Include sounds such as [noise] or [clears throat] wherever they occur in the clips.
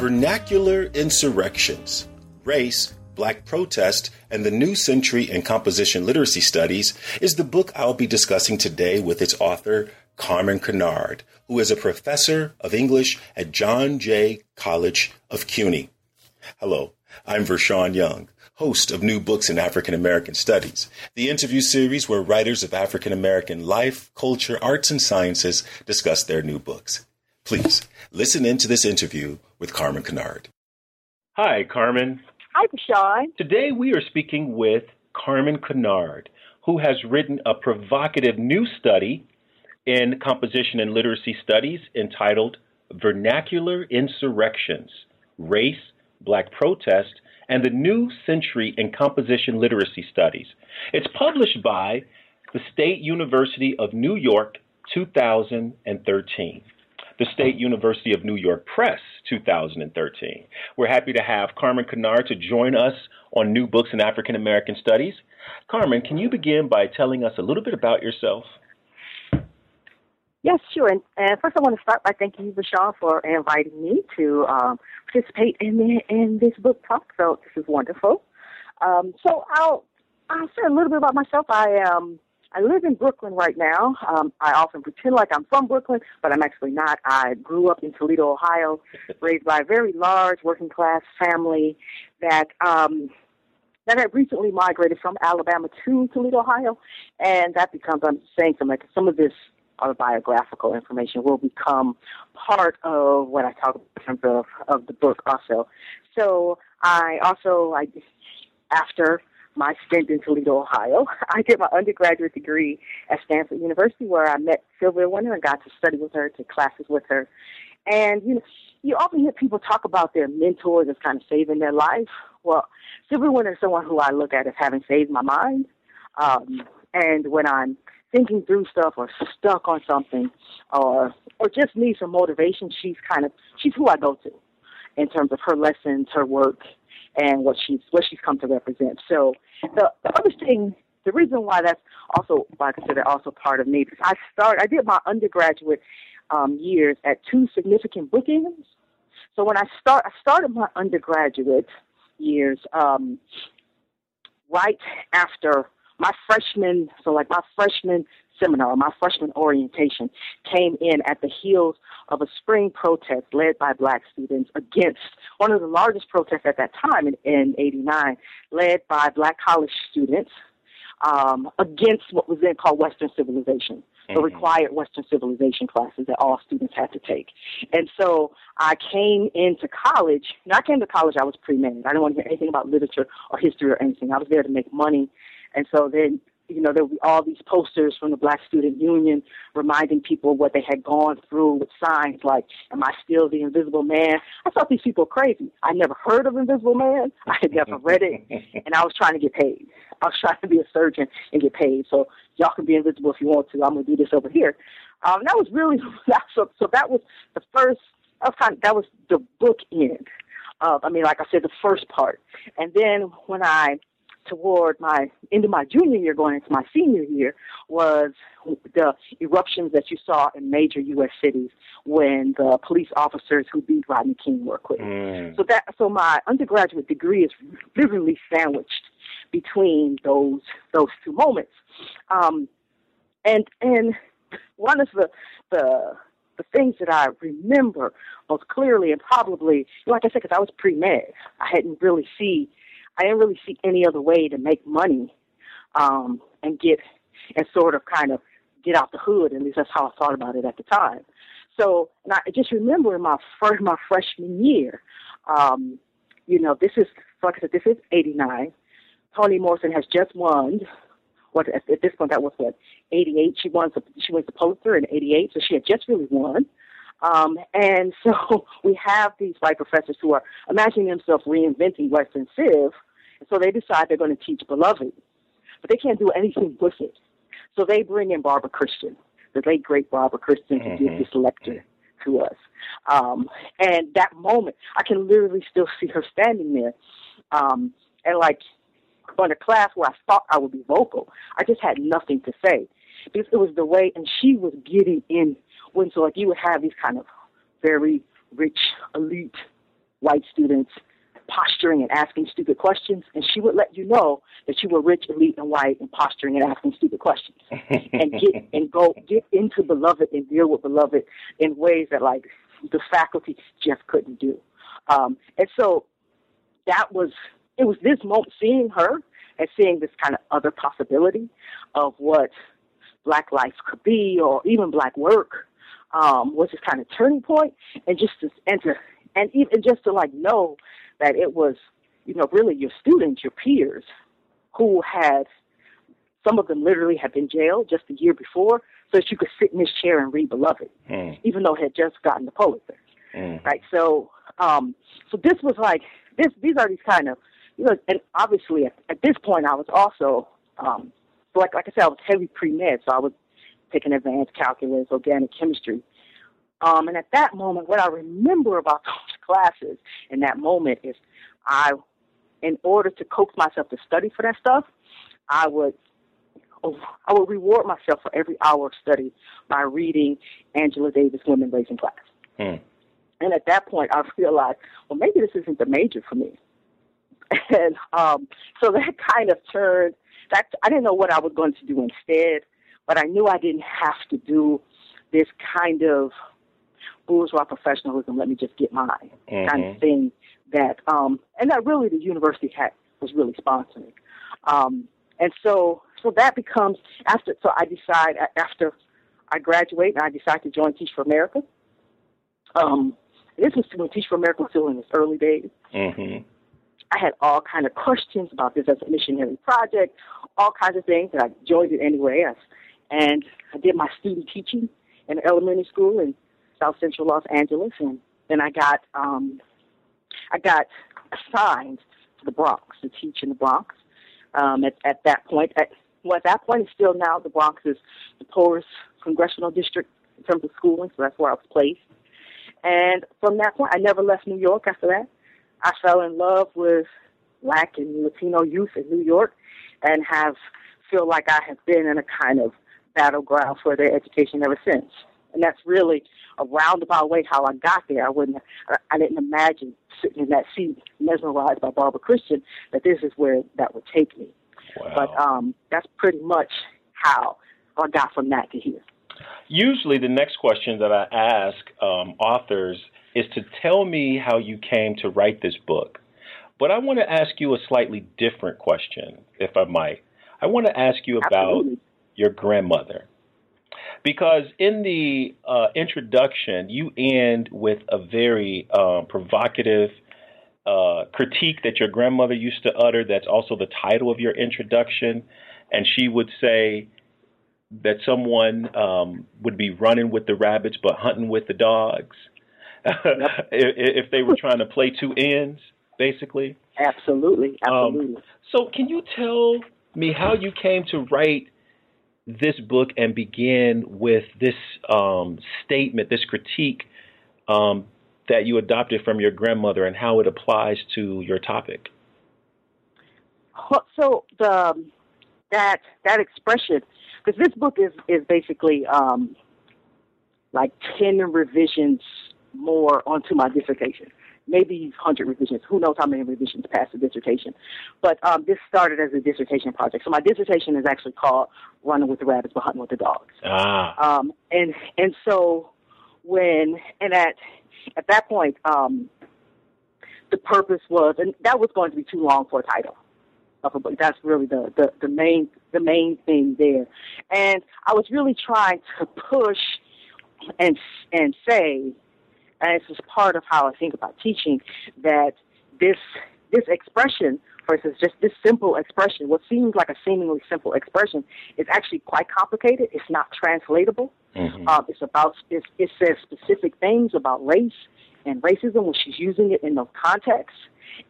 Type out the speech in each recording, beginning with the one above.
Vernacular Insurrections Race, Black Protest, and the New Century in Composition Literacy Studies is the book I'll be discussing today with its author, Carmen Kynard, who is a professor of English at John Jay College of CUNY. Hello, I'm Vershawn Young, host of New Books in African American Studies, the interview series where writers of African American life, culture, arts, and sciences discuss their new books. Please listen in to this interview with Carmen Kynard. Hi, Carmen. Hi, Sean. Today we are speaking with Carmen Kynard, who has written a provocative new study in composition and literacy studies entitled Vernacular Insurrections Race, Black Protest, and the New Century in Composition Literacy Studies. It's published by the State University of New York 2013 the State University of New York Press 2013. We're happy to have Carmen Kynard to join us on New Books in African American Studies. Carmen, can you begin by telling us a little bit about yourself? Yes, sure. And uh, first, I want to start by thanking you, Vershawn, for inviting me to um, participate in the, in this book talk. So this is wonderful. Um, so I'll I'll say a little bit about myself. I am um, I live in Brooklyn right now. Um, I often pretend like I'm from Brooklyn, but I'm actually not. I grew up in Toledo, Ohio, [laughs] raised by a very large working class family that um, that had recently migrated from Alabama to Toledo, Ohio, and that becomes I'm saying some like some of this autobiographical information will become part of what I talk about in terms of, of the book also. So I also I after my stint in Toledo, Ohio. [laughs] I did my undergraduate degree at Stanford University where I met Sylvia Wynter and got to study with her, take classes with her. And, you know, you often hear people talk about their mentors as kind of saving their life. Well, Sylvia Wynter is someone who I look at as having saved my mind. Um, and when I'm thinking through stuff or stuck on something or or just need some motivation, she's kind of she's who I go to in terms of her lessons, her work, and what she's what she's come to represent. So the, the other thing, the reason why that's also why I consider also part of me because I started I did my undergraduate um, years at two significant bookends. So when I start I started my undergraduate years um, right after my freshman so like my freshman seminar, my freshman orientation, came in at the heels of a spring protest led by black students against one of the largest protests at that time in, in 89, led by black college students um, against what was then called Western civilization. The mm-hmm. required Western civilization classes that all students had to take. And so I came into college. Now, I came to college, I was pre med. I didn't want to hear anything about literature or history or anything. I was there to make money. And so then you know, there would be all these posters from the Black Student Union reminding people what they had gone through with signs like, Am I still the invisible man? I thought these people were crazy. I never heard of Invisible Man. [laughs] I had never read it. [laughs] And I was trying to get paid. I was trying to be a surgeon and get paid. So y'all can be invisible if you want to. I'm going to do this over here. Um, that was really, [laughs] so, so that was the first, that was, kind of, that was the book end. Uh, I mean, like I said, the first part. And then when I toward my into my junior year, going into my senior year, was the eruptions that you saw in major U.S. cities when the police officers who beat Rodney King were acquitted. Mm. So that so my undergraduate degree is literally sandwiched between those those two moments, um, and and one of the the the things that I remember most clearly, and probably, like I said, because I was pre med, I hadn't really see I didn't really see any other way to make money um, and get and sort of kind of get out the hood. At least that's how I thought about it at the time. So, and I just remember in my first my freshman year, um, you know, this is like I said, this is '89. Toni Morrison has just won. What at, this point that was what '88. She won. She went to Pulitzer in '88, so she had just really won. Um, and [laughs] so we have these white professors who are imagining themselves reinventing Western Civ, and so they decide they're going to teach Beloved, but they can't do anything with it. So they bring in Barbara Christian, the late great Barbara Christian, to give this lecture to us. Um, and that moment, I can literally still see her standing there, um, and like on a class where I thought I would be vocal, I just had nothing to say because it was the way, and she was getting in when so like you would have these kind of very rich elite white students posturing and asking stupid questions, and she would let you know that you were rich, elite, and white, and posturing and asking stupid questions, and get [laughs] and go get into beloved and deal with beloved in ways that like the faculty just couldn't do. Um, and so that was it was this moment seeing her and seeing this kind of other possibility of what black life could be or even black work um, was this kind of turning point, and just to and to and even just to like know that it was, you know, really your students, your peers, who had some of them literally had been jailed just the year before, so that you could sit in this chair and read Beloved, mm. even though it had just gotten the Pulitzer. Mm. Right. So, um, so this was like this. These are these kind of, you know, and obviously at, at this point I was also, um, like like I said, I was heavy pre med, so I was taking advanced calculus, organic chemistry. Um, and at that moment, what I remember about [laughs] those classes in that moment is I, in order to coax myself to study for that stuff, I would Oh, I would reward myself for every hour of study by reading Angela Davis Women, Race and Class. Hmm. And at that point, I [laughs] realized, well, maybe this isn't the major for me. [laughs] And um, so that kind of turned. That I didn't know what I was going to do instead but I knew I didn't have to do this kind of bourgeois professionalism. Let me just get mine mm-hmm. kind of mm-hmm. thing that, um, and that really the university had was really sponsoring. Um, and so, so that becomes after. So I decide after I graduate, and I decide to join Teach for America. Um, this was when Teach for America was still in its early days. Mm-hmm. I had all kind of questions about this as a missionary project, all kinds of things, and I joined it anyway. And I did my student teaching in elementary school in South Central Los Angeles, and then I got um, I got assigned to the Bronx to teach in the Bronx. Um, at, at that point, at, well, at that point, it's still now the Bronx is the poorest congressional district in terms of schooling, so that's where I was placed. And from that point, I never left New York after that. I fell in love with Black and Latino youth in New York, and have feel like I have been in a kind of battleground for their education ever since. And that's really a roundabout way how I got there. I wouldn't, I didn't imagine sitting in that seat, mesmerized by Barbara Christian, that this is where that would take me. Wow. But um, that's pretty much how I got from that to here. Usually, the next question that I ask um, authors is to tell me how you came to write this book. But I want to ask you a slightly different question, if I might. I want to ask you about Absolutely your grandmother. Because in the uh, introduction, you end with a very uh, provocative uh, critique that your grandmother used to utter. That's also the title of your introduction. And she would say that someone um, would be running with the rabbits but hunting with the dogs. Yep. [laughs] if they were trying to play two ends, basically. Absolutely, um, absolutely. Um, so, can you tell me how you came to write this book and begin with this um, statement, this critique um, that you adopted from your grandmother and how it applies to your topic? So the that that expression, because this book is is basically um, like ten revisions more onto my dissertation maybe 100 revisions. Who knows how many revisions past the dissertation? But um, this started as a dissertation project. So my dissertation is actually called "Running with the Rabbits but Hunting with the Dogs." Ah. Um, and and so when and at at that point, um, the purpose was, and that was going to be too long for a title of a book. That's really the, the, the main the main thing there. And I was really trying to push and and say and this is part of how I think about teaching, that this this expression versus just this simple expression, what seems like a seemingly simple expression, is actually quite complicated. It's not translatable. Mm-hmm. Uh, it's about it, it says specific things about race and racism when she's using it in those contexts,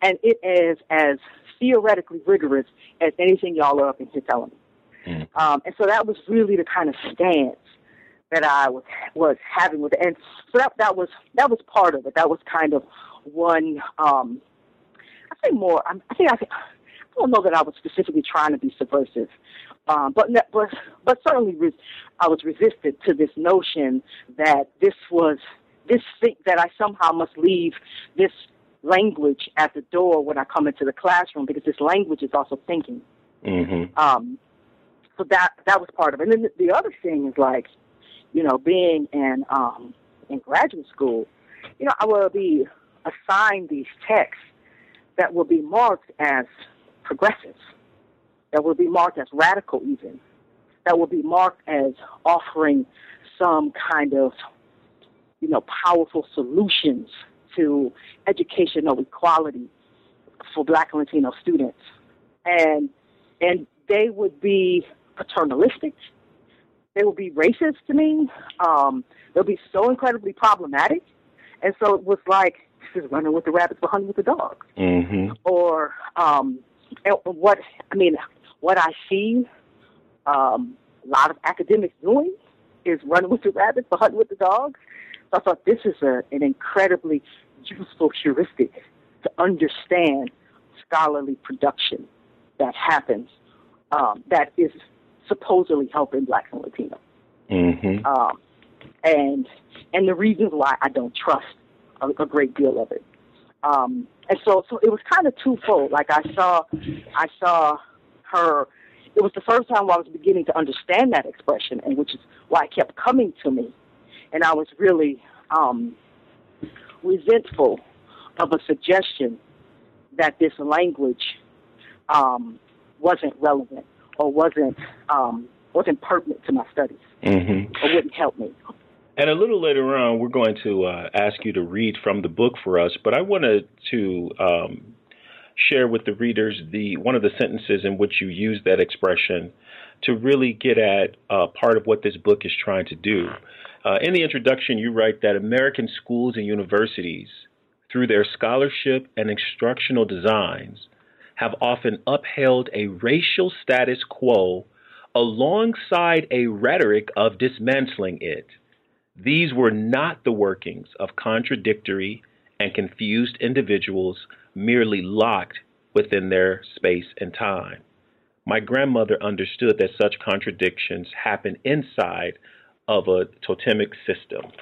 and it is as theoretically rigorous as anything y'all are up in here telling me. Mm-hmm. Um, and so that was really the kind of stance that I was was having with it, and so that that was that was part of it. That was kind of one. Um, I think more. I, I think I, I don't know that I was specifically trying to be subversive, um, but but but certainly res- I was resistant to this notion that this was this thing that I somehow must leave this language at the door when I come into the classroom because this language is also thinking. Mm-hmm. Um, so that that was part of it. And then the, the other thing is like, you know, being in um, in graduate school, you know, I will be assigned these texts that will be marked as progressive, that will be marked as radical, even that will be marked as offering some kind of, you know, powerful solutions to educational equality for Black and Latino students, and and they would be paternalistic they will be racist to me. Um, they'll be so incredibly problematic. And so it was like, this is running with the rabbits, but hunting with the dogs. Mm-hmm. Or um, what, I mean, what I see um, a lot of academics doing is running with the rabbits, but hunting with the dogs. So I thought this is a, an incredibly useful heuristic to understand scholarly production that happens um, that is supposedly helping blacks and Latinos. Mm-hmm. Um, and and the reasons why I don't trust a, a great deal of it. Um, and so so it was kind of twofold. Like I saw I saw her. It was the first time I was beginning to understand that expression, and which is why it kept coming to me. And I was really um, resentful of a suggestion that this language um, wasn't relevant or wasn't um, wasn't pertinent to my studies mm-hmm. or wouldn't help me. And a little later on, we're going to uh, ask you to read from the book for us. But I wanted to um, share with the readers the one of the sentences in which you use that expression to really get at uh, part of what this book is trying to do. Uh, in the introduction, you write that American schools and universities, through their scholarship and instructional designs, have often upheld a racial status quo alongside a rhetoric of dismantling it. These were not the workings of contradictory and confused individuals merely locked within their space and time. My grandmother understood that such contradictions happen inside of a totemic system.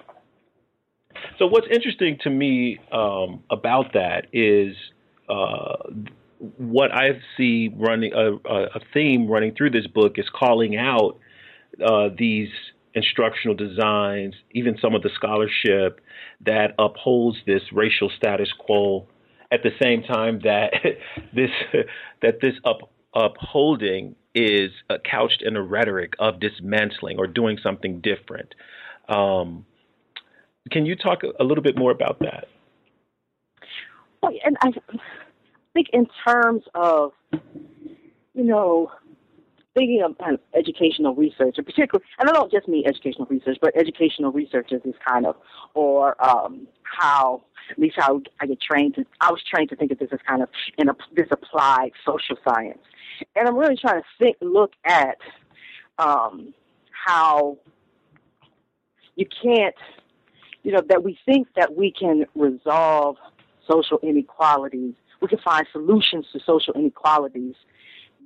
So, what's interesting to me um, about that is uh, what I see running a, a, theme running through this book is calling out uh, these instructional designs, even some of the scholarship that upholds this racial status quo. At the same time that [laughs] this [laughs] that this up, upholding is uh, couched in a rhetoric of dismantling or doing something different. Um, can you talk a little bit more about that? Well, and I think in terms of, you know, thinking of of educational research, particularly, and I don't just mean educational research, but educational research is this kind of, or um, how, at least how I get trained to, I was trained to think of this as kind of in a, this applied social science. And I'm really trying to think, look at um, how you can't, you know, that we think that we can resolve social inequalities we can find solutions to social inequalities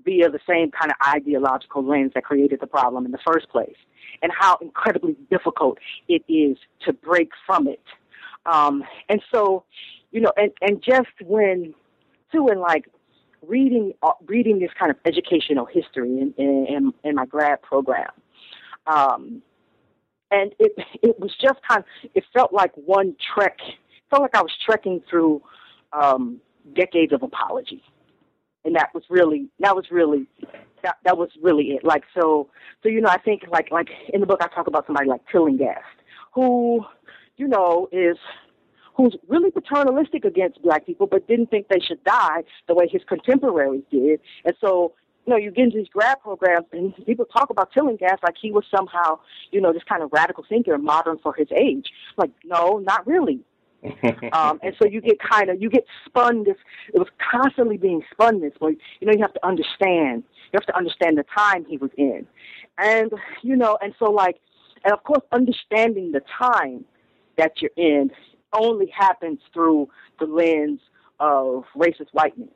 via the same kind of ideological lens that created the problem in the first place, and how incredibly difficult it is to break from it. Um, and so, you know, and, and just when, too, in like reading uh, reading this kind of educational history in, in, in my grad program, um, and it it was just kind of it felt like one trek. Felt like I was trekking through um, decades of apology. And that was really that was really that that was really it. Like so so you know, I think like like in the book I talk about somebody like Tillinghast, who, you know, is who's really paternalistic against black people, but didn't think they should die the way his contemporaries did. And so, you know, you get into these grad programs and people talk about Tillinghast like he was somehow, you know, this kind of radical thinker, modern for his age. Like, no, not really. Um, and so you get kind of you get spun this it was constantly being spun this way you know you have to understand you have to understand the time he was in and you know and so like and of course understanding the time that you're in only happens through the lens of racist whiteness.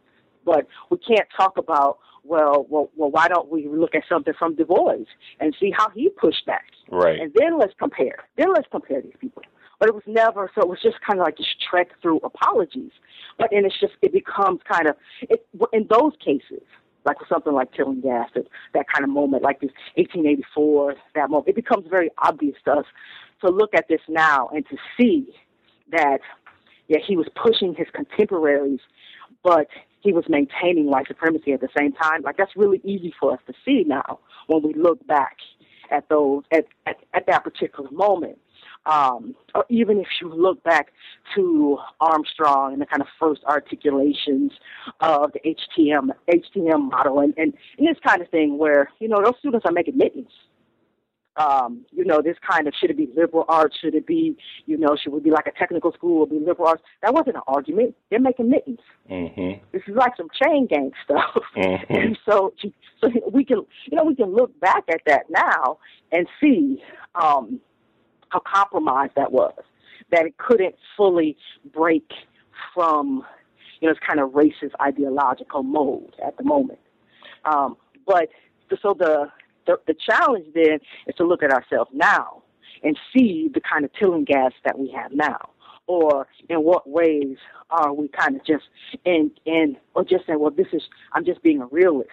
But we can't talk about well, well, well, why don't we look at something from Du Bois and see how he pushed back? Right. And then let's compare. Then let's compare these people. But it was never so. It was just kind of like this trek through apologies. But then it's just it becomes kind of it, in those cases, like something like Tillinghast, that, that kind of moment, like this 1884, that moment. It becomes very obvious to us to look at this now and to see that yeah, he was pushing his contemporaries, but he was maintaining white supremacy at the same time. Like that's really easy for us to see now when we look back at those at, at, at that particular moment. Um, or even if you look back to Armstrong and the kind of first articulations of the HTM HTM model and, and, and this kind of thing where, you know, those students are making mittens um, you know, this kind of should it be liberal arts? Should it be, you know, should it be like a technical school or be liberal arts? That wasn't an argument. They're making mittens. Mm-hmm. This is like some chain gang stuff. Mm-hmm. and [laughs] so, so we can, you know, we can look back at that now and see um, how compromised that was. That it couldn't fully break from, you know, this kind of racist ideological mold at the moment. Um, but so the the, the challenge then is to look at ourselves now and see the kind of Tillinghast that we have now. Or in what ways are we kind of just in in or just saying, well, this is I'm just being a realist,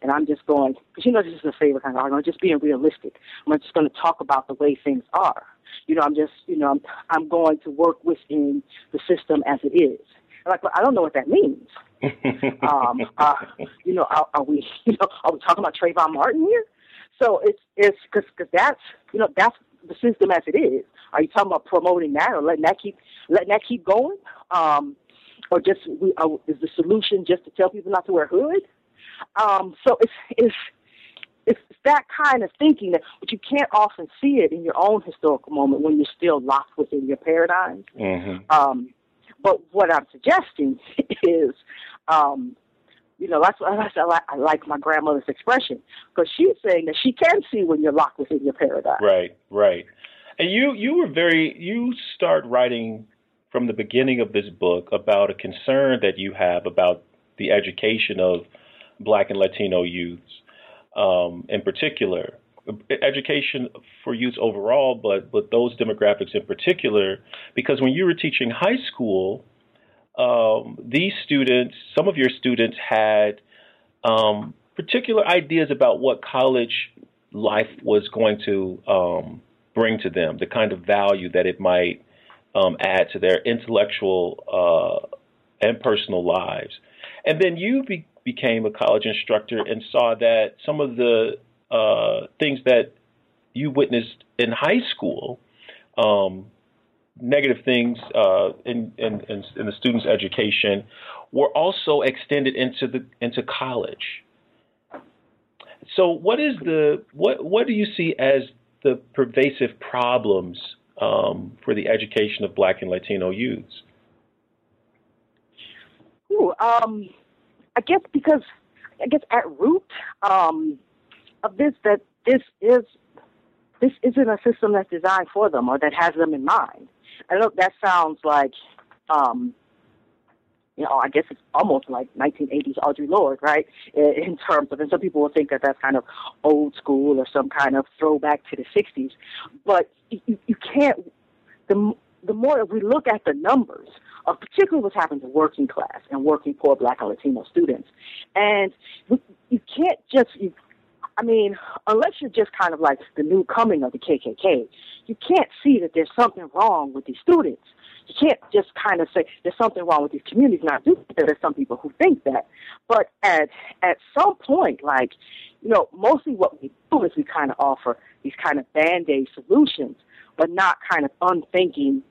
and I'm just going because you know this is a favorite kind of argument, I'm just being realistic. I'm just going to talk about the way things are. You know, I'm just you know I'm I'm going to work within the system as it is. i Like I don't know what that means. [laughs] um, uh, you know, are, are we [laughs] you know are we talking about Trayvon Martin here? So it's it's because cause that's you know that's the system as it is. Are you talking about promoting that or letting that keep letting that keep going, um, or just we, uh, is the solution just to tell people not to wear hood? Um, so it's it's it's that kind of thinking that, but you can't often see it in your own historical moment when you're still locked within your paradigm. Mm-hmm. Um, but what I'm suggesting [laughs] is um, you know, that's, that's I, like, I like my grandmother's expression because she's saying that she can see when you're locked within your paradigm. Right, right. And you you were very you start writing from the beginning of this book about a concern that you have about the education of Black and Latino youths, um, in particular, education for youth overall, but but those demographics in particular, because when you were teaching high school um, these students, some of your students had um, particular ideas about what college life was going to um, bring to them, the kind of value that it might um, add to their intellectual uh, and personal lives. And then you be- became a college instructor and saw that some of the uh, things that you witnessed in high school um, negative things uh, in, in, in, the student's education were also extended into the into college. So, what is the what what do you see as the pervasive problems um, for the education of Black and Latino youths? Ooh, um, I guess because I guess at root um, of this that this is this isn't a system that's designed for them or that has them in mind. I know that sounds like, um, you know, I guess it's almost like 1980s Audre Lorde, right? In terms of, and some people will think that that's kind of old school or some kind of throwback to the 60s. But you, you can't, the, the more we look at the numbers, of particularly what's happened to working class and working poor black and Latino students, and you can't just, you, I mean, unless you're just kind of like the new coming of the KKK, you can't see that there's something wrong with these students. You can't just kind of say there's something wrong with these communities. Now, do there's some people who think that, but at at some point, like you know, mostly what we do is we kind of offer these kind of band aid solutions, but not kind of unthinking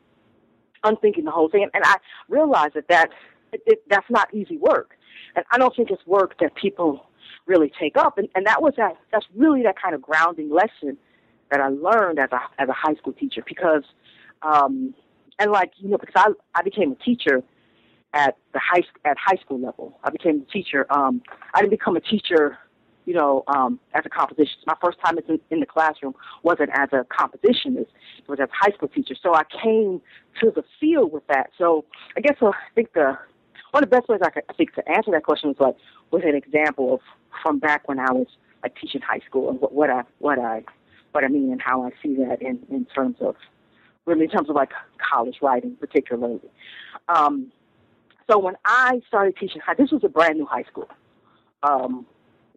unthinking the whole thing. And I realized that that it, it, that's not easy work, and I don't think it's work that people really take up. And, and that was that. That's really that kind of grounding lesson that I learned as a as a high school teacher because, um, and like you know, because I I became a teacher at the high at high school level. I became a teacher. Um, I didn't become a teacher you know, um, as a compositionist. My first time in, in the classroom wasn't as a compositionist; it was as a high school teacher. So I came to the field with that. So I guess uh, I think the one of the best ways I, could, I think to answer that question was like with an example of from back when I was like teaching high school and what, what I what I what I mean and how I see that in in terms of really in terms of like college writing particularly. Um, so when I started teaching high, this was a brand new high school. Um,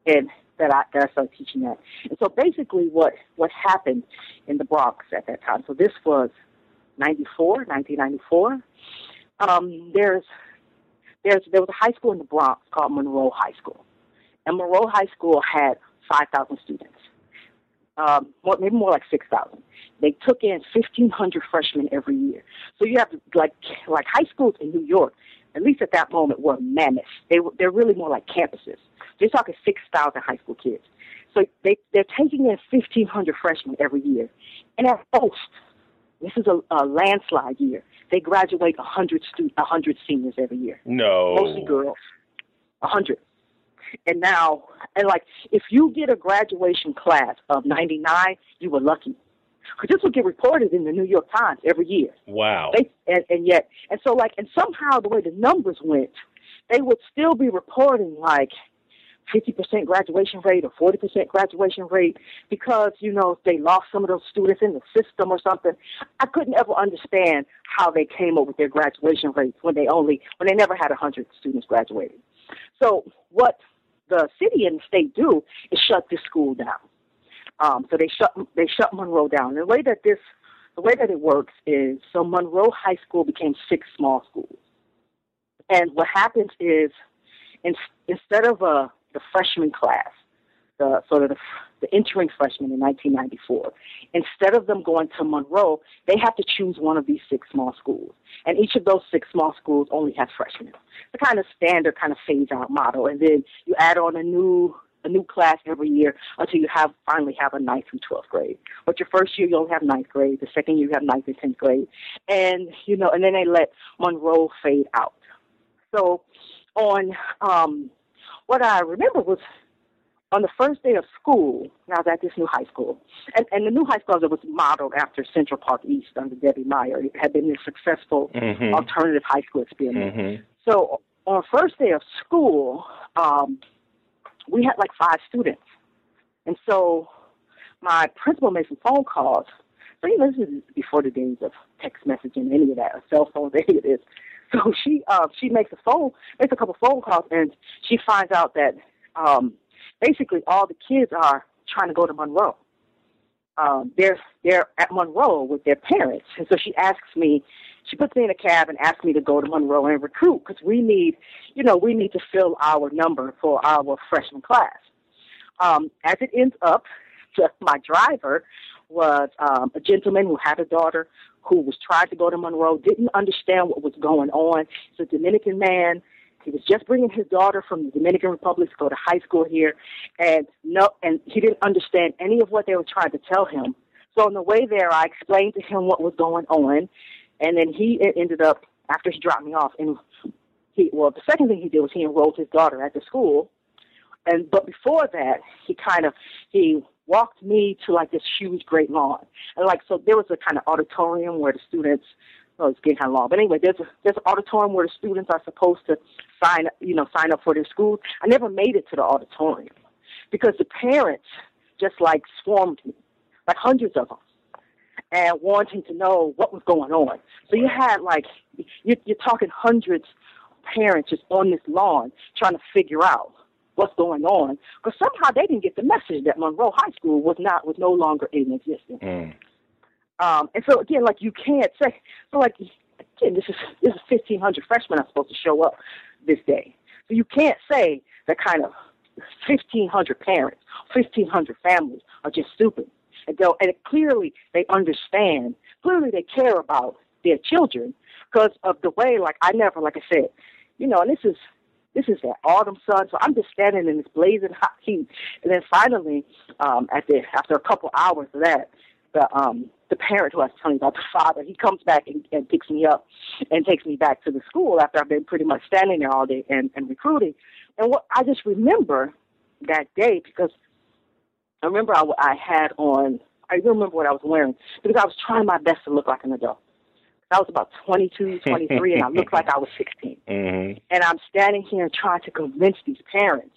and that I that I started teaching at. And so basically what what happened in the Bronx at that time. So this was 94, 1994. Um, there's there's there was a high school in the Bronx called Monroe High School, and Monroe High School had 5,000 students, um, more, maybe more like 6,000. They took in 1,500 freshmen every year. So you have like like high schools in New York, at least at that moment, were mammoth. They were they're really more like campuses. They're talking 6,000 high school kids. So they, they're taking in 1,500 freshmen every year. And at most, this is a, a landslide year. They graduate 100 stu- 100 seniors every year. No. Mostly girls. 100. And now, and like, if you get a graduation class of 99, you were lucky. Because this will get reported in the New York Times every year. Wow. They, and, and yet, and so like, and somehow the way the numbers went, they would still be reporting like 50% graduation rate or 40% graduation rate because, you know, they lost some of those students in the system or something. I couldn't ever understand how they came up with their graduation rates when they only, when they never had 100 students graduating. So what the city and the state do is shut this school down. Um, so they shut, they shut Monroe down. The way that this, the way that it works is, so Monroe High School became six small schools. And what happens is, in, instead of a the freshman class, the sort of the, the entering freshmen in 1994. Instead of them going to Monroe, they have to choose one of these six small schools, and each of those six small schools only has freshmen. The kind of standard kind of phase out model, and then you add on a new a new class every year until you have finally have a ninth and twelfth grade. But your first year you only have ninth grade, the second year you have ninth and tenth grade, and you know, and then they let Monroe fade out. So on um, what I remember was on the first day of school, I was at this new high school, and, and the new high school that was modeled after Central Park East under Debbie Meier. It had been a successful Mhm. alternative high school experiment. Mhm. So on first day of school, um, we had like five students, and so my principal made some phone calls. So you know, this is before the days of text messaging, any of that, or cell phones, [laughs] any of this. So she uh, she makes a phone, makes a couple phone calls, and she finds out that um, basically all the kids are trying to go to Monroe. Um, they're they're at Monroe with their parents, and so she asks me. She puts me in a cab and asks me to go to Monroe and recruit because we need, you know, we need to fill our number for our freshman class. Um, as it ends up, [laughs] my driver was um, a gentleman who had a daughter who was trying to go to Monroe, didn't understand what was going on. He's a Dominican man. He was just bringing his daughter from the Dominican Republic to go to high school here, and no, and he didn't understand any of what they were trying to tell him. So on the way there, I explained to him what was going on, and then he ended up after he dropped me off. And he, well, the second thing he did was he enrolled his daughter at the school, and but before that, he kind of he walked me to like this huge great lawn, and like so there was a kind of auditorium where the students. Well, it's getting kind of long, but anyway, there's a there's an auditorium where the students are supposed to sign you know sign up for their school. I never made it to the auditorium because the parents just like swarmed me, like hundreds of them, and wanting to know what was going on. So you had like you're, you're talking hundreds of parents just on this lawn trying to figure out what's going on because somehow they didn't get the message that Monroe High School was not was no longer in existence. Mm. Um, and so again, like you can't say so. Like again, this is this is fifteen hundred freshmen are supposed to show up this day. So you can't say that kind of fifteen hundred parents, fifteen hundred families are just stupid. And, and clearly they understand. Clearly they care about their children. because of the way, like I never, like I said, you know, and this is this is that autumn sun, so I'm just standing in this blazing hot heat, and then finally, um, at the after a couple hours of that, the um the parent who I was telling you about, the father, he comes back and, and picks me up and takes me back to the school after I've been pretty much standing there all day and, and recruiting. And what I just remember that day because I remember I, I had on, I remember what I was wearing because I was trying my best to look like an adult. I was about 22, [laughs] 23, and I looked like I was 16. Mm-hmm. And I'm standing here trying to convince these parents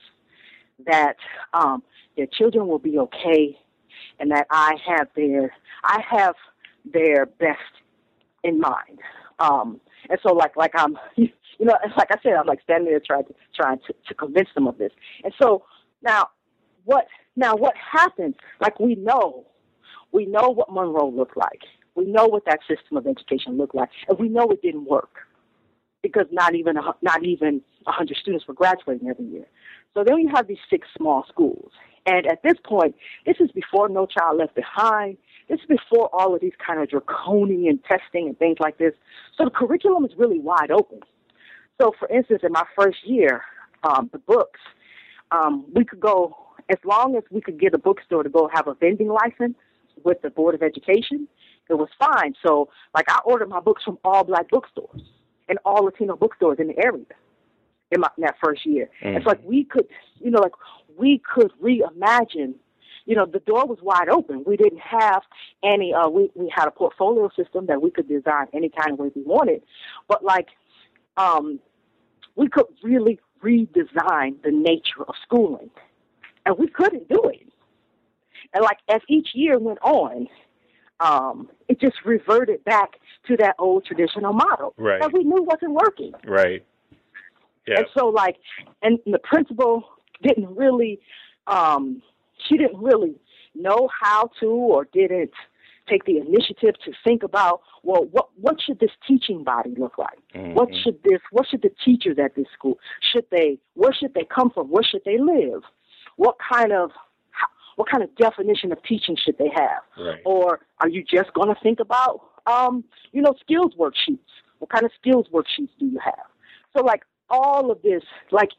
that um, their children will be okay and that I have their I have their best in mind. Um, and so like like I'm [laughs] you know like I said I'm like standing there trying to trying to, to convince them of this. And so now what now what happens? Like we know we know what Monroe looked like. We know what that system of education looked like, and we know it didn't work because not even not even a hundred students were graduating every year. So then you have these six small schools, and at this point, this is before No Child Left Behind. This is before all of these kind of draconian testing and things like this. So the curriculum is really wide open. So, for instance, in my first year, um, the books, um, we could go as long as we could get a bookstore to go have a vending license with the Board of Education. It was fine. So, like, I ordered my books from all black bookstores and all Latino bookstores in the area in, my, in that first year. Mm. It's like we could, you know, like we could reimagine. You know, the door was wide open. We didn't have any. Uh, we we had a portfolio system that we could design any kind of way we wanted, but like, um, we could really redesign the nature of schooling, and we couldn't do it. And like as each year went on, um, it just reverted back to that old traditional model Right. that we knew wasn't working. Right. Yeah. And so like and the principal didn't really um she didn't really know how to or didn't take the initiative to think about well what what should this teaching body look like? What Mhm. should this what should the teachers at this school should they where should they come from? Where should they live? What kind of what kind of definition of teaching should they have? Right. Or are you just going to think about, um, you know, skills worksheets? What kind of skills worksheets do you have? So, like all of this, like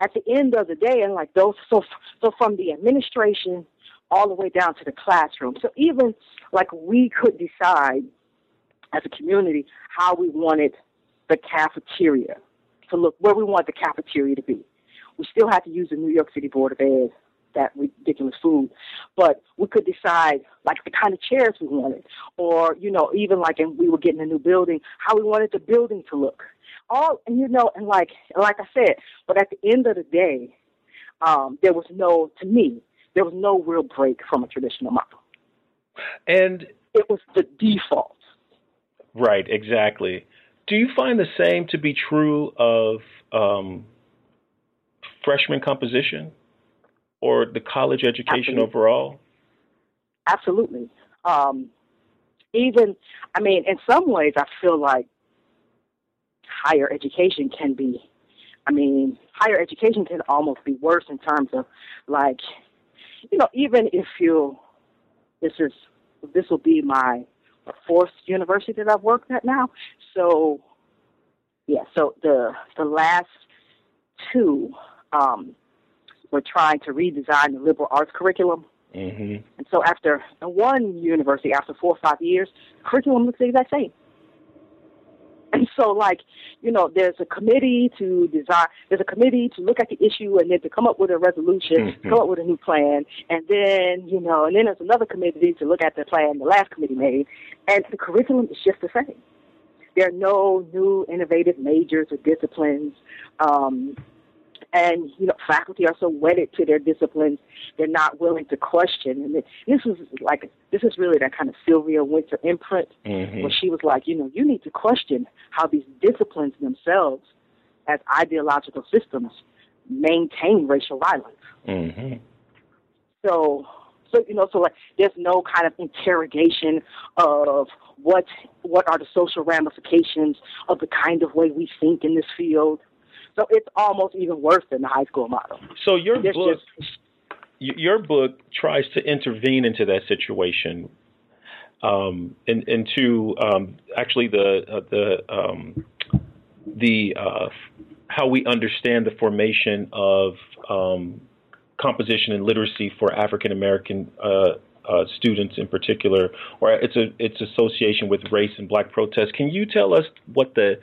at the end of the day, and like those, so so from the administration all the way down to the classroom. So even like we could decide as a community how we wanted the cafeteria to look, where we want the cafeteria to be. We still had to use the New York City Board of Ed that ridiculous food. But we could decide like the kind of chairs we wanted, or you know, even like in we were getting a new building, how we wanted the building to look. All and you know, and like like I said, but at the end of the day, um, there was no to me, there was no real break from a traditional model. And It was the default. right, exactly. Do you find the same to be true of um, freshman composition or the college education Absolutely. overall? Absolutely. Um, even, I mean, in some ways, I feel like higher education can be, I mean, higher education can almost be worse in terms of like, you know, even if you, this is, this will be my fourth university that I've worked at now. So, yeah, so the, the last two, um, we're trying to redesign the liberal arts curriculum. Mm-hmm. And so after one university, after four or five years, the curriculum looks the exact same. And so like, you know, there's a committee to design there's a committee to look at the issue and then to come up with a resolution, Mhm. come up with a new plan, and then, you know, and then there's another committee to look at the plan the last committee made. And the curriculum is just the same. There are no new innovative majors or disciplines. Um, and you know faculty are so wedded to their disciplines they're not willing to question and this is like this is really that kind of Sylvia Wynter imprint Mm-hmm. where she was like you know you need to question how these disciplines themselves as ideological systems maintain racial violence Mm-hmm. so so you know so like there's no kind of interrogation of what what are the social ramifications of the kind of way we think in this field so it's almost even worse than the high school model So your There's book, just your book tries to intervene into that situation. um, and, and to um, actually the uh, the um, the uh, how we understand the formation of um, composition and literacy for African American uh, uh, students in particular, or its a its association with race and Black protest. Can you tell us what the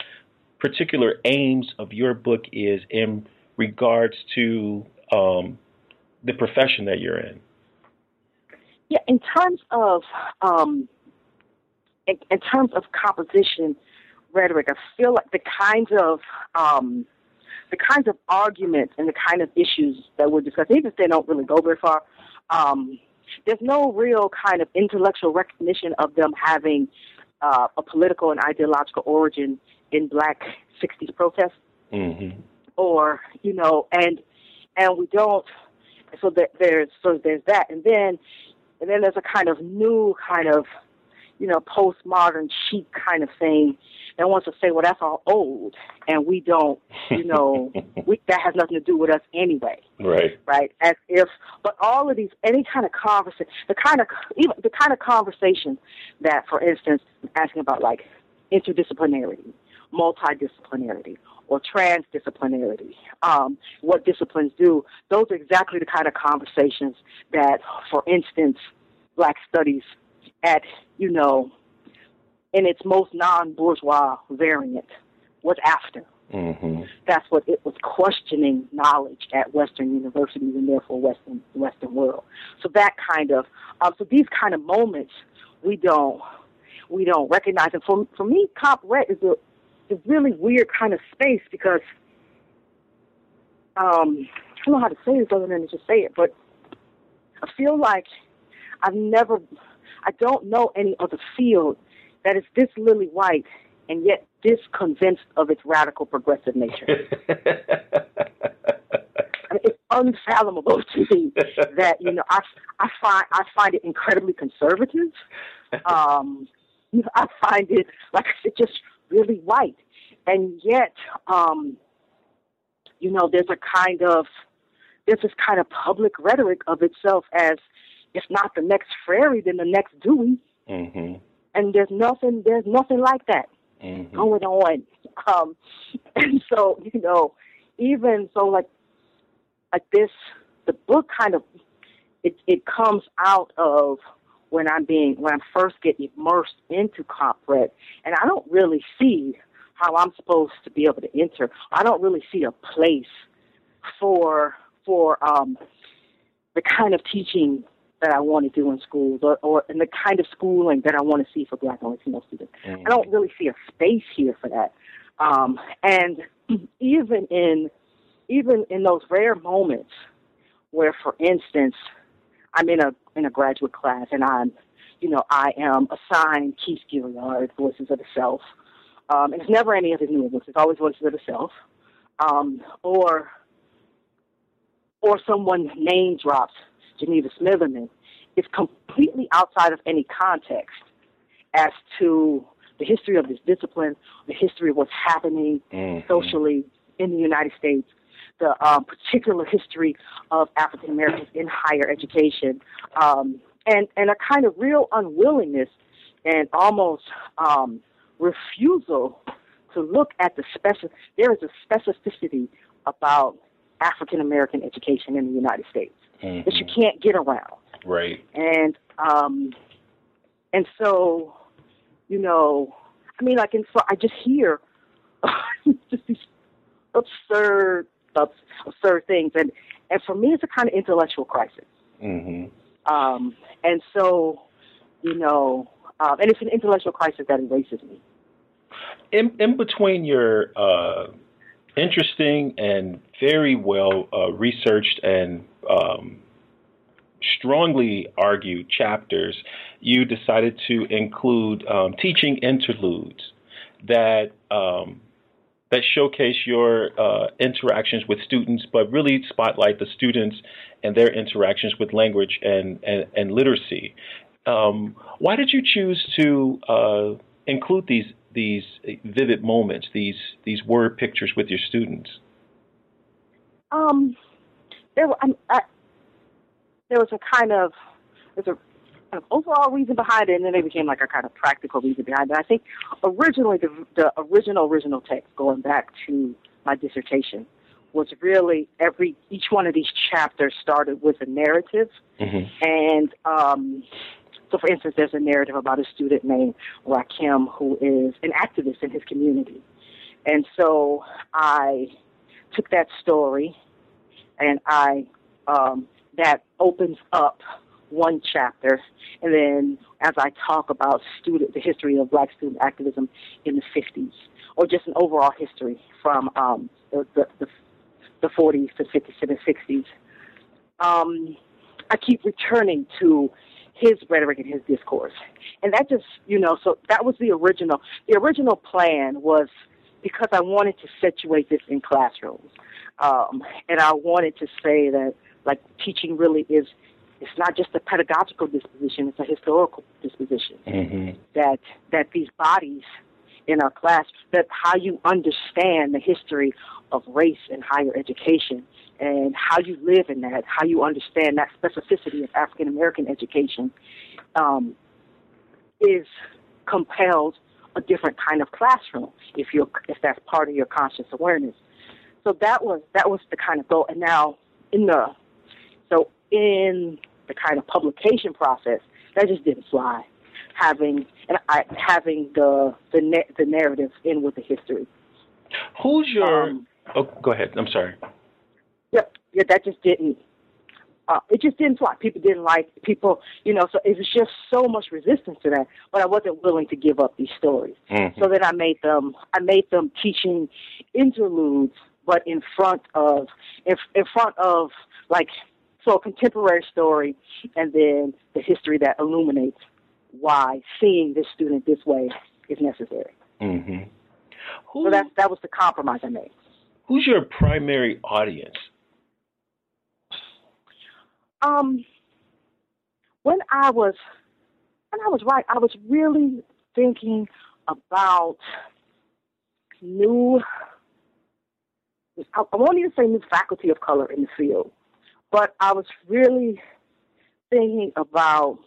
particular aims of your book is in regards to um, the profession that you're in? Yeah, in terms of um, in, in, terms of composition rhetoric, I feel like the kinds of um, the kinds of arguments and the kind of issues that we're discussing, even if they don't really go very far, um, there's no real kind of intellectual recognition of them having uh, a political and ideological origin in Black '60s protests, mm-hmm. or you know, and and we don't. So that there's so there's that, and then and then there's a kind of new kind of you know postmodern chic kind of thing that wants to say, well, that's all old, and we don't, you know, [laughs] we, that has nothing to do with us anyway. Right. Right. As if, but all of these, any kind of conversation, the kind of even the kind of conversation that, for instance, asking about like interdisciplinarity, multidisciplinarity, or transdisciplinarity, um, what disciplines do. Those are exactly the kind of conversations that, for instance, Black Studies at, you know, in its most non-bourgeois variant was after. Mm-hmm. That's what it was questioning knowledge at Western universities and therefore Western Western world. So that kind of um, so these kind of moments we don't we don't recognize. And for for me, Comp Rhet is a a really weird kind of space because um, I don't know how to say this other than to just say it, but I feel like I've never I don't know any other field that is this lily white and yet this convinced of its radical progressive nature. [laughs] I mean, it's unfathomable to me that you know I I find I find it incredibly conservative. [laughs] Um, I find it like I said, just really white, and yet, um, you know, there's a kind of there's this kind of public rhetoric of itself as if not the next Freire, then the next Dewey. Mm-hmm. And there's nothing, there's nothing like that mm-hmm. going on. Um, [laughs] and so, you know, even so, like, like this, the book kind of, it, it comes out of when I'm being, when I'm first get immersed into comp rhet, and I don't really see how I'm supposed to be able to enter. I don't really see a place for for um, the kind of teaching that I want to do in schools or, or in the kind of schooling that I want to see for black and Latino students. Mm-hmm. I don't really see a space here for that. Um, and [clears throat] even in even in those rare moments where, for instance, I'm in a in a graduate class and I'm, you know, I am assigned Keith Gilyard, Voices of the Self. Um, and it's never any of his new books. It's always Voices of the Self. Um, or or someone name drops Geneva Smitherman It's completely outside of any context as to the history of this discipline, the history of what's happening mm-hmm. socially in the United States, the um, particular history of African Americans in higher education, um, and and a kind of real unwillingness and almost um, refusal to look at the special. There is a specificity about African American education in the United States mm-hmm. that you can't get around. Right. And um, and so, you know, I mean, like, and so I just hear [laughs] just these absurd, absurd things, and and for me, it's a kind of intellectual crisis. Mm-hmm. Um, and so, you know, um, and it's an intellectual crisis that erases me. In in between your uh, interesting and very well uh, researched and um, strongly argued chapters, you decided to include um, teaching interludes that um, that showcase your uh, interactions with students, but really spotlight the students and their interactions with language and and, and literacy. Um, why did you choose to uh, include these these vivid moments, these these word pictures with your students? Um, there, I, there was a kind of there's a of overall reason behind it, and then they became like a kind of practical reason behind it. I think originally the, the original original text, going back to my dissertation, was really every each one of these chapters started with a narrative, Mm-hmm. and um, so for instance, there's a narrative about a student named Rakim who is an activist in his community, and so I took that story, and I um, that opens up one chapter, and then as I talk about student the history of Black student activism in the 50s, or just an overall history from um, the, the, the the 40s to 50s to the 60s. Um, I keep returning to his rhetoric and his discourse, and that just you know, so that was the original. The original plan was because I wanted to situate this in classrooms, um, and I wanted to say that like teaching really is. It's not just a pedagogical disposition; it's a historical disposition. Mm-hmm. That that these bodies in our class, that how you understand the history of race in higher education and how you live in that, how you understand that specificity of African American education, um, is compelled a different kind of classroom if you're if that's part of your conscious awareness. So that was that was the kind of goal. And now in the so in the kind of publication process, that just didn't fly. Having and I having the the na- the narrative in with the history. Who's your? Um, oh, go ahead. I'm sorry. Yep. Yeah, that just didn't. Uh, it just didn't fly. People didn't like people, you know. So it was just so much resistance to that. But I wasn't willing to give up these stories. Mhm. So then I made them. I made them teaching interludes, but in front of in, in front of like so a contemporary story, and then the history that illuminates why seeing this student this way is necessary. Mm-hmm. Who, So that that was the compromise I made. who's your primary audience? Um, when I was when I was right, I was really thinking about new. I, I won't even say new faculty of color in the field, but I was really thinking about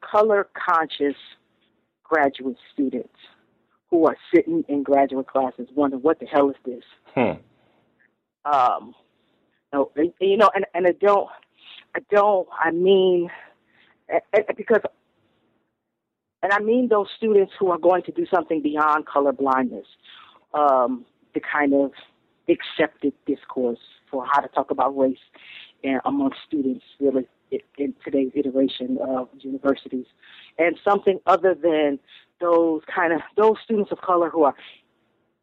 color conscious graduate students who are sitting in graduate classes wondering what the hell is this Hmm. um no, and, you know, and and I don't, I don't, I mean, because, and I mean those students who are going to do something beyond color blindness, um, the kind of accepted discourse for how to talk about race and amongst students, really, in, today's iteration of universities, and something other than those kind of those students of color who are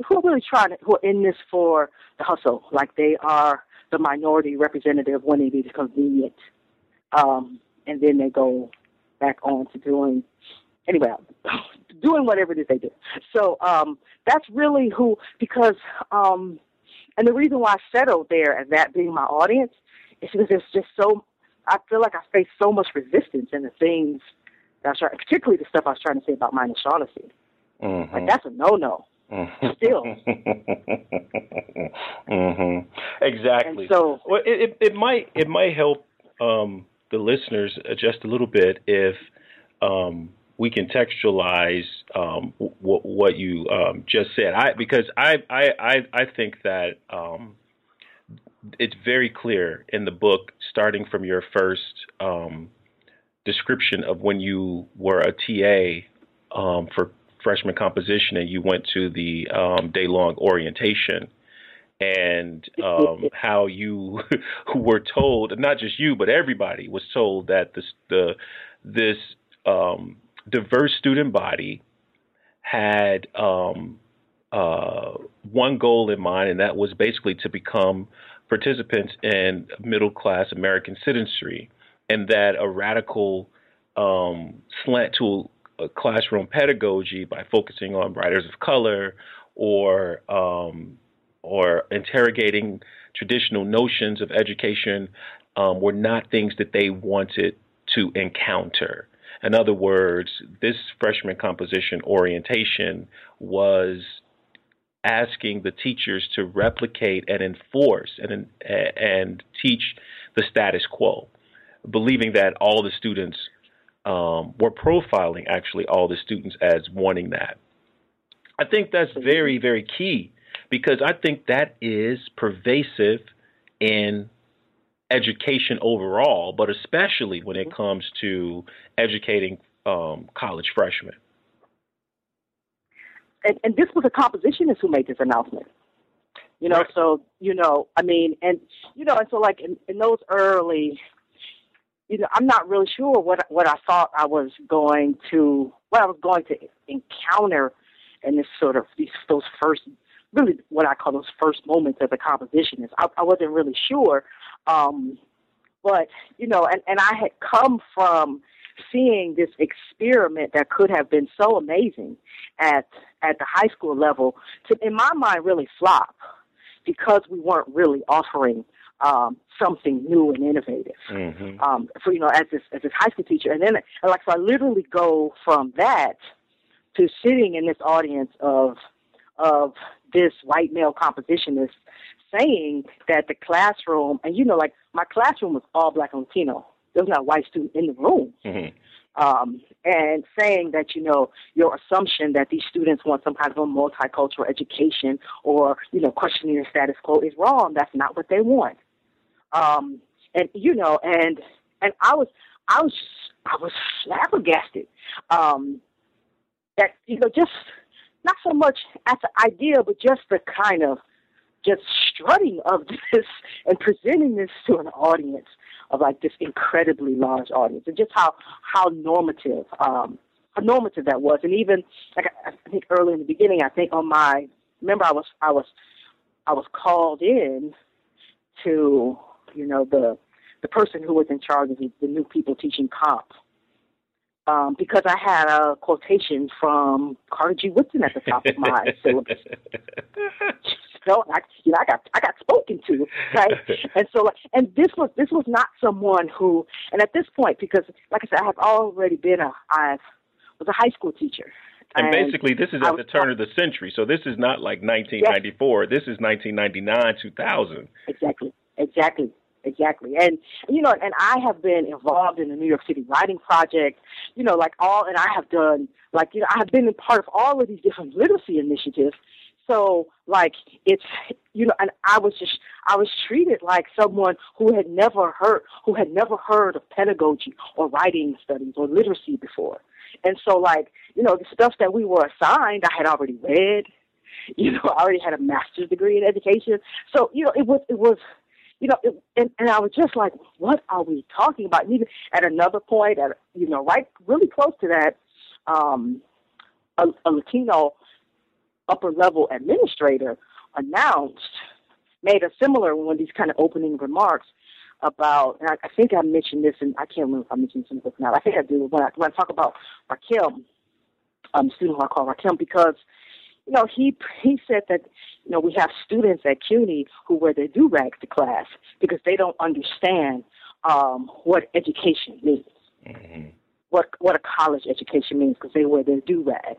who are really trying to, who are in this for the hustle, like they are the minority representative when it is convenient, um, and then they go back on to doing anyway, [laughs] doing whatever it is they do. So um, that's really who because um, and the reason why I settled there as that being my audience because there's just so I feel like I face so much resistance in the things that I was trying, particularly the stuff I was trying to say about Mina Shaughnessy. Mm-hmm. Like that's a no no. Still. [laughs] hmm Exactly. And so well, it, it it might it might help um, the listeners just a little bit if um, we contextualize um, w- what you um, just said. I because I I I, I think that um, it's very clear in the book, starting from your first um, description of when you were a TA um, for freshman composition and you went to the um, day long orientation and um, [laughs] how you [laughs] were told, not just you, but everybody was told that this, the, this um, diverse student body had um, uh, one goal in mind, and that was basically to become participants in middle class American citizenry, and that a radical um, slant to a classroom pedagogy by focusing on writers of color or um, or interrogating traditional notions of education um, were not things that they wanted to encounter. In other words, this freshman composition orientation was asking the teachers to replicate and enforce and and teach the status quo, believing that all the students um, were profiling actually all the students as wanting that. I think that's very, very key because I think that is pervasive in education overall, but especially when it comes to educating um, college freshmen. And, and this was a compositionist who made this announcement. You know, right. so you know, I mean, and you know, and so like in, in those early, you know, I'm not really sure what what I thought I was going to, what I was going to encounter in this sort of these those first, really what I call those first moments as a compositionist. I, I wasn't really sure, um, but you know, and and I had come from seeing this experiment that could have been so amazing at at the high school level to in my mind really flop because we weren't really offering um, something new and innovative. Mm-hmm. Um, so you know, as this as this high school teacher, and then and like so, I literally go from that to sitting in this audience of of this white male compositionist saying that the classroom, and you know, like my classroom was all black and Latino. There was not a white student in the room. Mm-hmm um, and saying that you know your assumption that these students want some kind of a multicultural education or you know questioning the status quo is wrong. That's not what they want. Um, and you know, and and I was I was I was flabbergasted um, that you know just not so much at the idea, but just the kind of just strutting of [laughs] this and presenting this to an audience of like this incredibly large audience, and just how how normative um, how normative that was. And even like I, I think early in the beginning, I think on my remember I was I was I was called in to you know the the person who was in charge of the, the new people teaching comp um, because I had a quotation from Carter G. Woodson at the top of my syllabus. [laughs] So I, you know, I got I got spoken to, right? [laughs] and so, like and this was this was not someone who, and at this point, because like I said, I have already been a I was a high school teacher. And, and basically, this is at the turn of the century, so this is not like 1994. Yes. This is 1999, 2000. Exactly, exactly, exactly. And you know, and I have been involved in the New York City Writing Project. You know, like all, and I have done like you know, I have been a part of all of these different literacy initiatives so like it's you know and i was just i was treated like someone who had never heard who had never heard of pedagogy or writing studies or literacy before and so like you know the stuff that we were assigned i had already read [laughs] you know i already had a master's degree in education so you know it was it was you know, it, and, and I was just like, what are we talking about? And even at another point, at you know, right, really close to that, um, a, a Latino upper level administrator announced, made a similar one of these kind of opening remarks about, and I, I think I mentioned this, and I can't remember if I mentioned this in the book now. I think I do when I, when I talk about Rakim, um, student who I call Rakim, because you know he he said that you know we have students at CUNY who wear their do rags to class because they don't understand um, what education means, mm-hmm. what what a college education means because they wear their do rag,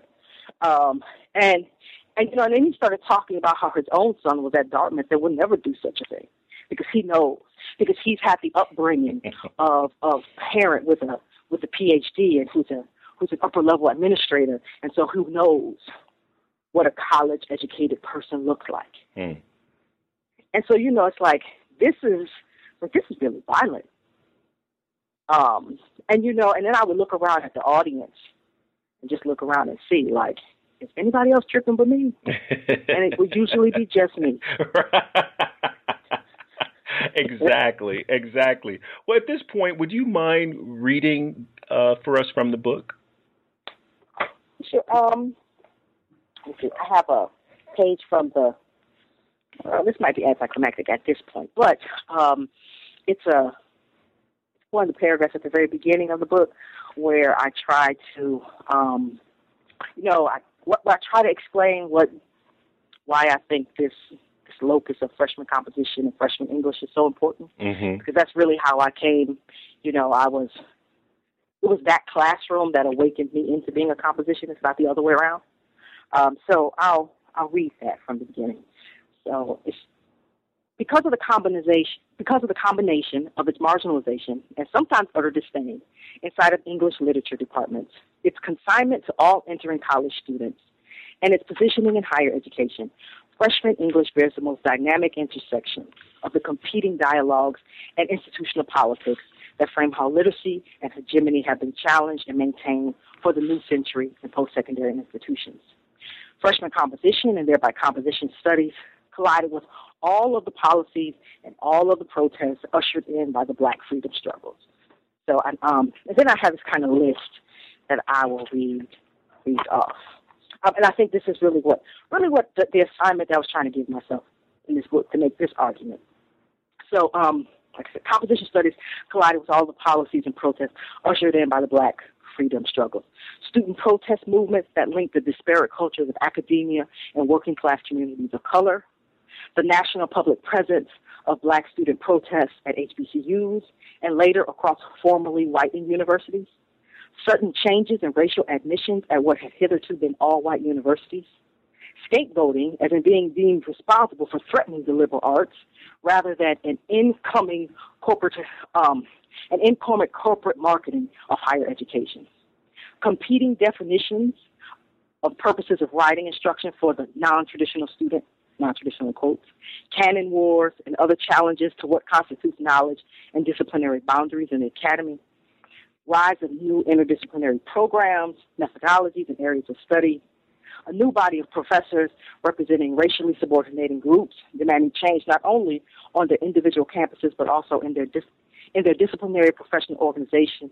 um, and and you know, and then he started talking about how his own son was at Dartmouth and would never do such a thing because he knows because he's had the upbringing [laughs] of of a parent with a with a PhD and who's a who's an upper level administrator, and so who knows what a college educated person looks like. Mm. And so you know, it's like this is like this is really violent. Um, and you know, and then I would look around at the audience and just look around and see like is anybody else tripping but me? [laughs] and it would usually be just me. [laughs] exactly, exactly. Well, at this point, would you mind reading uh, for us from the book? Sure. Um, I have a page from the. Uh, this might be anticlimactic at this point, but um, it's a one of the paragraphs at the very beginning of the book where I try to, um, you know, I what, I try to explain what why I think this this locus of freshman composition and freshman English is so important mm-hmm. because that's really how I came. You know, I was it was that classroom that awakened me into being a compositionist, not the other way around. Um, so I'll I'll read that from the beginning. So it's because of the combination because of the combination of its marginalization and sometimes utter disdain inside of English literature departments, its consignment to all entering college students, and its positioning in higher education, freshman English bears the most dynamic intersection of the competing dialogues and institutional politics that frame how literacy and hegemony have been challenged and maintained for the new century in post-secondary institutions. Freshman composition and thereby composition studies collided with all of the policies and all of the protests ushered in by the black freedom struggles. So, um, and then I have this kind of list that I will read read off. Um, and I think this is really what really what the, the, assignment that I was trying to give myself in this book to make this argument. So, um, like I said, composition studies collided with all the policies and protests ushered in by the black freedom struggles. Student protest movements that linked the disparate cultures of academia and working class communities of color, the national public presence of black student protests at HBCUs and later across formerly white universities, sudden changes in racial admissions at what had hitherto been all white universities, scapegoating as in being deemed responsible for threatening the liberal arts rather than an incoming corporate um, an incoming corporate marketing of higher education, competing definitions of purposes of writing instruction for the non-traditional student non-traditional quotes, canon wars, and other challenges to what constitutes knowledge and disciplinary boundaries in the academy, rise of new interdisciplinary programs, methodologies, and areas of study, a new body of professors representing racially subordinating groups, demanding change not only on their individual campuses but also in their dis- in their disciplinary professional organization,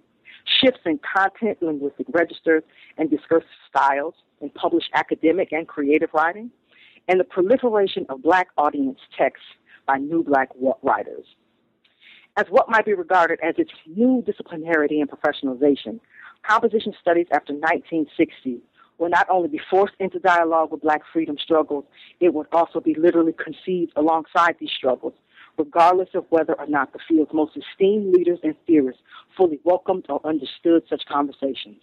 shifts in content, linguistic registers, and discursive styles in published academic and creative writing, and the proliferation of black audience texts by new black writers. As what might be regarded as its new disciplinarity and professionalization, composition studies after 1960 will not only be forced into dialogue with black freedom struggles, it would also be literally conceived alongside these struggles, regardless of whether or not the field's most esteemed leaders and theorists fully welcomed or understood such conversations.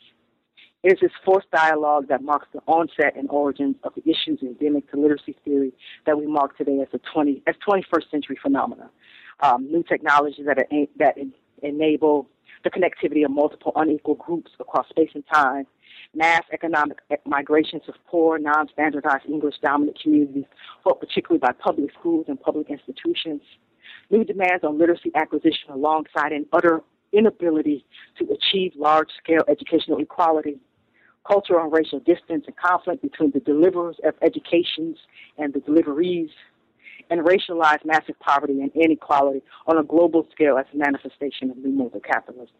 It is this forced dialogue that marks the onset and origins of the issues endemic to literacy theory that we mark today as a 20 as 21st century phenomena. Um, new technologies that are, that enable the connectivity of multiple unequal groups across space and time, mass economic migrations of poor, non-standardized English-dominant communities, fought particularly by public schools and public institutions, new demands on literacy acquisition alongside an utter inability to achieve large-scale educational equality, cultural and racial distance and conflict between the deliverers of educations and the deliverees, and racialized massive poverty and inequality on a global scale as a manifestation of new modes of capitalism.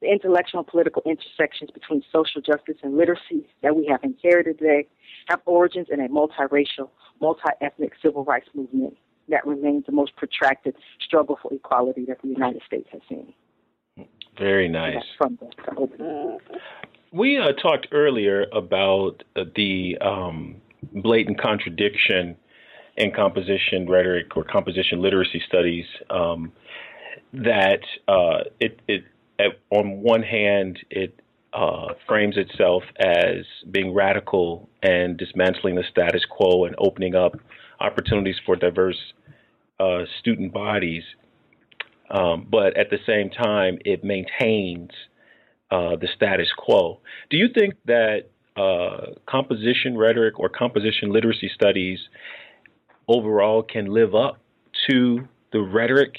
The intellectual and political intersections between social justice and literacy that we have inherited today have origins in a multiracial, multi-ethnic civil rights movement that remains the most protracted struggle for equality that the United States has seen. Very nice. From the, the we uh, talked earlier about uh, the um, blatant contradiction in composition rhetoric or composition literacy studies. Um, that uh, it, it at, on one hand it uh, frames itself as being radical and dismantling the status quo and opening up opportunities for diverse uh, student bodies, um, but at the same time it maintains uh, the status quo. Do you think that uh, composition rhetoric or composition literacy studies overall can live up to the rhetoric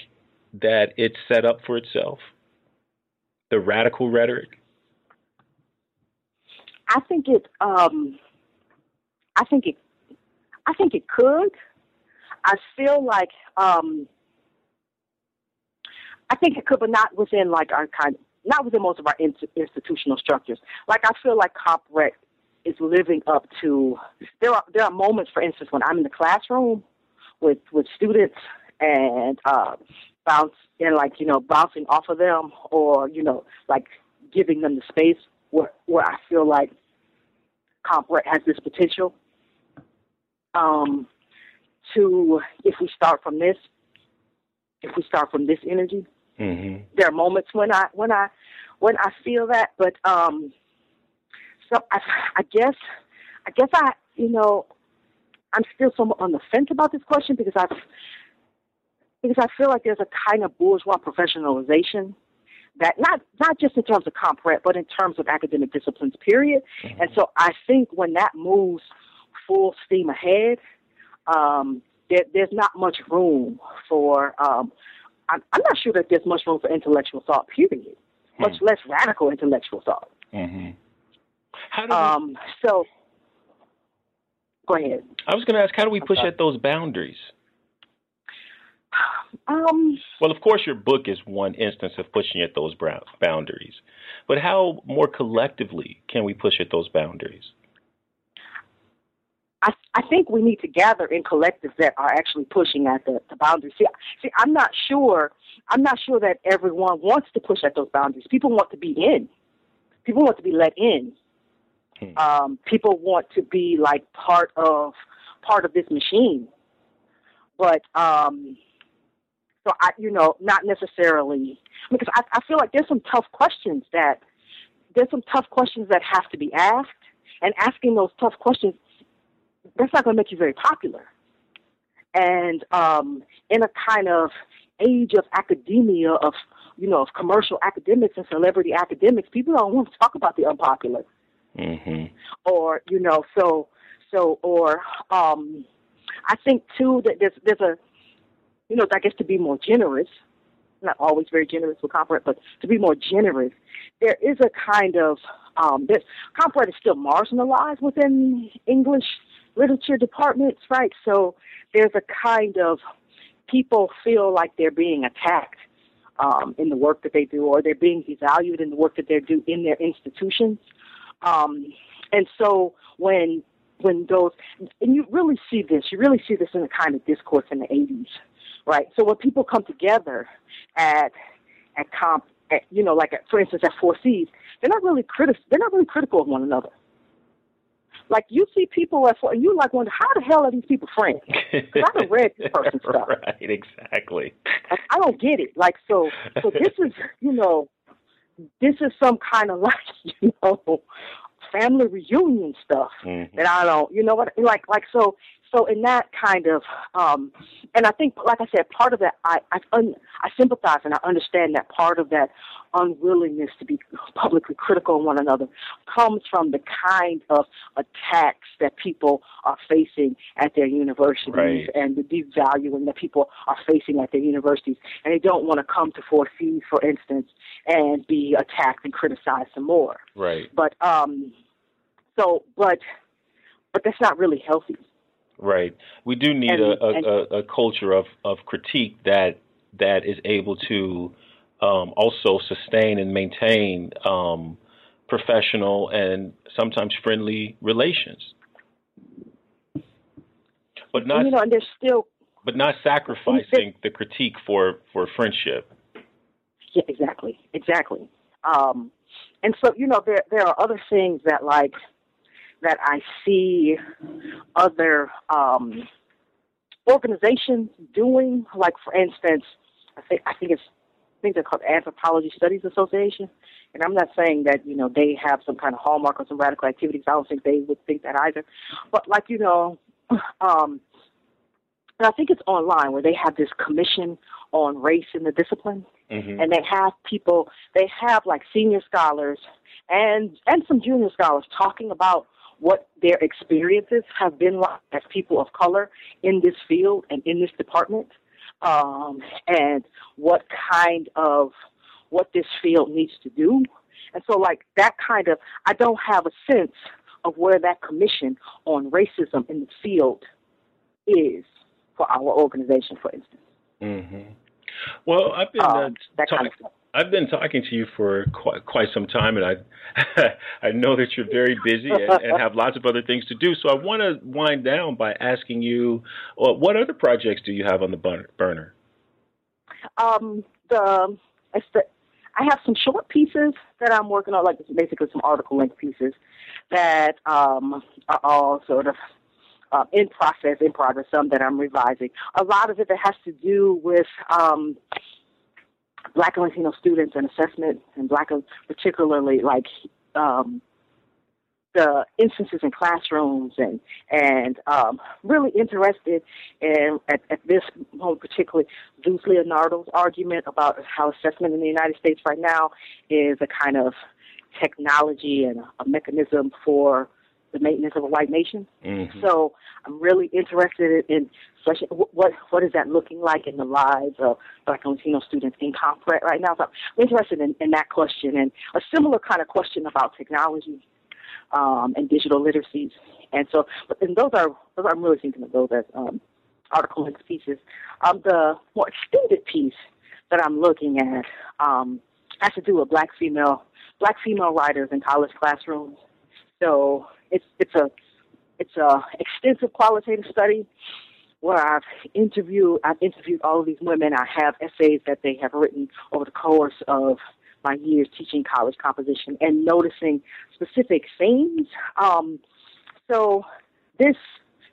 that it's set up for itself? The radical rhetoric? I think it. Um, I think it. I think it could. I feel like. Um, I think it could, but not within like our kind not within most of our in- institutional structures. Like I feel like CompRhet is living up to. There are there are moments, for instance, when I'm in the classroom with with students and uh, bounce and like you know bouncing off of them, or you know like giving them the space where where I feel like CompRhet has this potential. Um, to if we start from this, if we start from this energy, Mm-hmm. There are moments when I when I when I feel that, but um, so I, I guess I guess I you know I'm still somewhat on the fence about this question because I've because I feel like there's a kind of bourgeois professionalization that not not just in terms of comp rhet, but in terms of academic disciplines, period. Mm-hmm. And so I think when that moves full steam ahead, um, there, there's not much room for. Um, I'm, I'm not sure that there's much room for intellectual thought, period. Hmm. Much less radical intellectual thought. Mm-hmm. How do we, um, so, go ahead. I was going to ask, how do we push at those boundaries? Um, well, of course, your book is one instance of pushing at those boundaries, but how more collectively can we push at those boundaries? I, I think we need to gather in collectives that are actually pushing at the, the boundaries. See, see, I'm not sure. I'm not sure that everyone wants to push at those boundaries. People want to be in. People want to be let in. Hmm. Um, people want to be like part of part of this machine. But um, so I, you know, not necessarily because I, I feel like there's some tough questions that there's some tough questions that have to be asked, and asking those tough questions that's not going to make you very popular. And um, in a kind of age of academia, of you know, of commercial academics and celebrity academics, people don't want to talk about the unpopular. Mm-hmm. Or you know, so so or um, I think too that there's there's a you know, I guess to be more generous, not always very generous with comp but to be more generous, there is a kind of um, this comp is still marginalized within English literature departments, right? So there's a kind of people feel like they're being attacked um, in the work that they do, or they're being devalued in the work that they do in their institutions. Um, and so when when those and you really see this, you really see this in the kind of discourse in the 80s right? So when people come together at at comp, at, you know, like at, for instance at Four Cs, they're not really critical. They're not really critical of one another. Like you see people at Four, and you like wonder how the hell are these people friends? Because I haven't read this [laughs] person's stuff. Right, exactly. Like, I don't get it. Like so, so this is you know, this is some kind of [laughs] like you know family reunion stuff mm-hmm. that I don't, you know what, like, like so so in that kind of, um, and I think, like I said, part of that, I I, un, I sympathize and I understand that part of that unwillingness to be publicly critical of one another comes from the kind of attacks that people are facing at their universities right. and the devaluing that people are facing at their universities, and they don't want to come to Four Cs, for instance, and be attacked and criticized some more. Right. But um, so, but but that's not really healthy. Right. We do need and, a, a, a, a, culture of, of critique that that is able to um, also sustain and maintain um, professional and sometimes friendly relations. But not, and, you know, and there's still, but not sacrificing the critique for for friendship. Yeah, exactly, exactly. Um, and so, you know, there there are other things that like that I see other um, organizations doing. Like, for instance, I think I think it's I think they're called Anthropology Studies Association. And I'm not saying that you know they have some kind of hallmark or some radical activities. I don't think they would think that either. But like you know, [clears throat] um, and I think it's online where they have this commission on race in the discipline, mm-hmm. and they have people. They have like senior scholars and and some junior scholars talking about what their experiences have been like as people of color in this field and in this department, um, and what kind of what this field needs to do. And so, like that kind of, I don't have a sense of where that commission on racism in the field is for our organization, for instance. Mm-hmm. Well, I've been um, that talk- kind of stuff. I've been talking to you for quite, quite some time, and I [laughs] I know that you're very busy and, and, have lots of other things to do. So I want to wind down by asking you, well, what other projects do you have on the burner? Um, the, the I have some short pieces that I'm working on, like basically some article length pieces that um, are all sort of uh, in process, in progress. Some that I'm revising. A lot of it that has to do with um, Black and Latino students and assessment, and Black, particularly like um, the instances in classrooms and and um, really interested in at, at this moment particularly Zeus Leonardo's argument about how assessment in the United States right now is a kind of technology and a, a mechanism for the maintenance of a white nation. Mm-hmm. So I'm really interested in what what is that looking like in the lives of Black and Latino students in CompRhet right now. So I'm interested in, in that question and a similar kind of question about technology um, and digital literacies. And so, but then those are those I'm really thinking of those as um, article length pieces. Um, the more extended piece that I'm looking at um, has to do with black female black female writers in college classrooms. So it's it's a it's a extensive qualitative study where I've interviewed I've interviewed all of these women. I have essays that they have written over the course of my years teaching college composition and noticing specific themes. Um, so this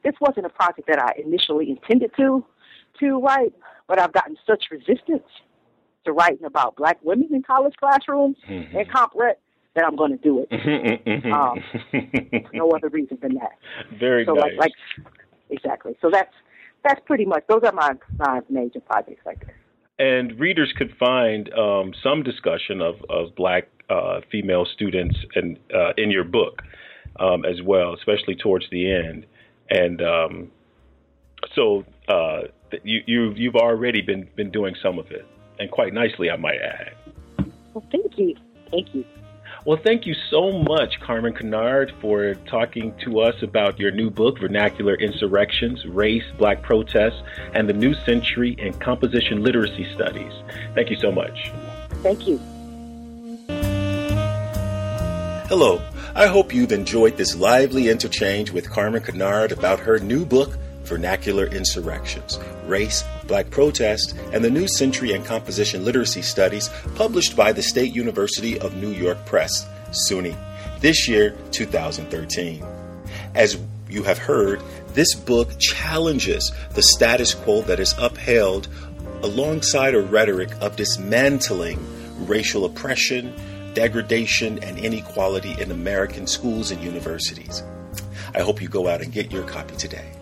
this wasn't a project that I initially intended to to write, but I've gotten such resistance to writing about black women in college classrooms mm-hmm. and CompRhet that I'm going to do it. [laughs] Mm-hmm, um, no other reason than that. Very so nice. Like, like exactly. So that's that's pretty much those are my my major projects right there. And readers could find um, some discussion of of black uh, female students and uh, in your book um, as well, especially towards the end. And um, so uh, you you you've already been been doing some of it, and quite nicely, I might add. Well, thank you, thank you. Well, thank you so much, Carmen Kynard, for talking to us about your new book, Vernacular Insurrections Race, Black Protests, and the New Century in Composition Literacy Studies. Thank you so much. Thank you. Hello. I hope you've enjoyed this lively interchange with Carmen Kynard about her new book, Vernacular Insurrections Race, Black Protest, and the New Century and Composition Literacy Studies, published by the State University of New York Press, SUNY, this year, 2013. As you have heard, this book challenges the status quo that is upheld alongside a rhetoric of dismantling racial oppression, degradation, and inequality in American schools and universities. I hope you go out and get your copy today.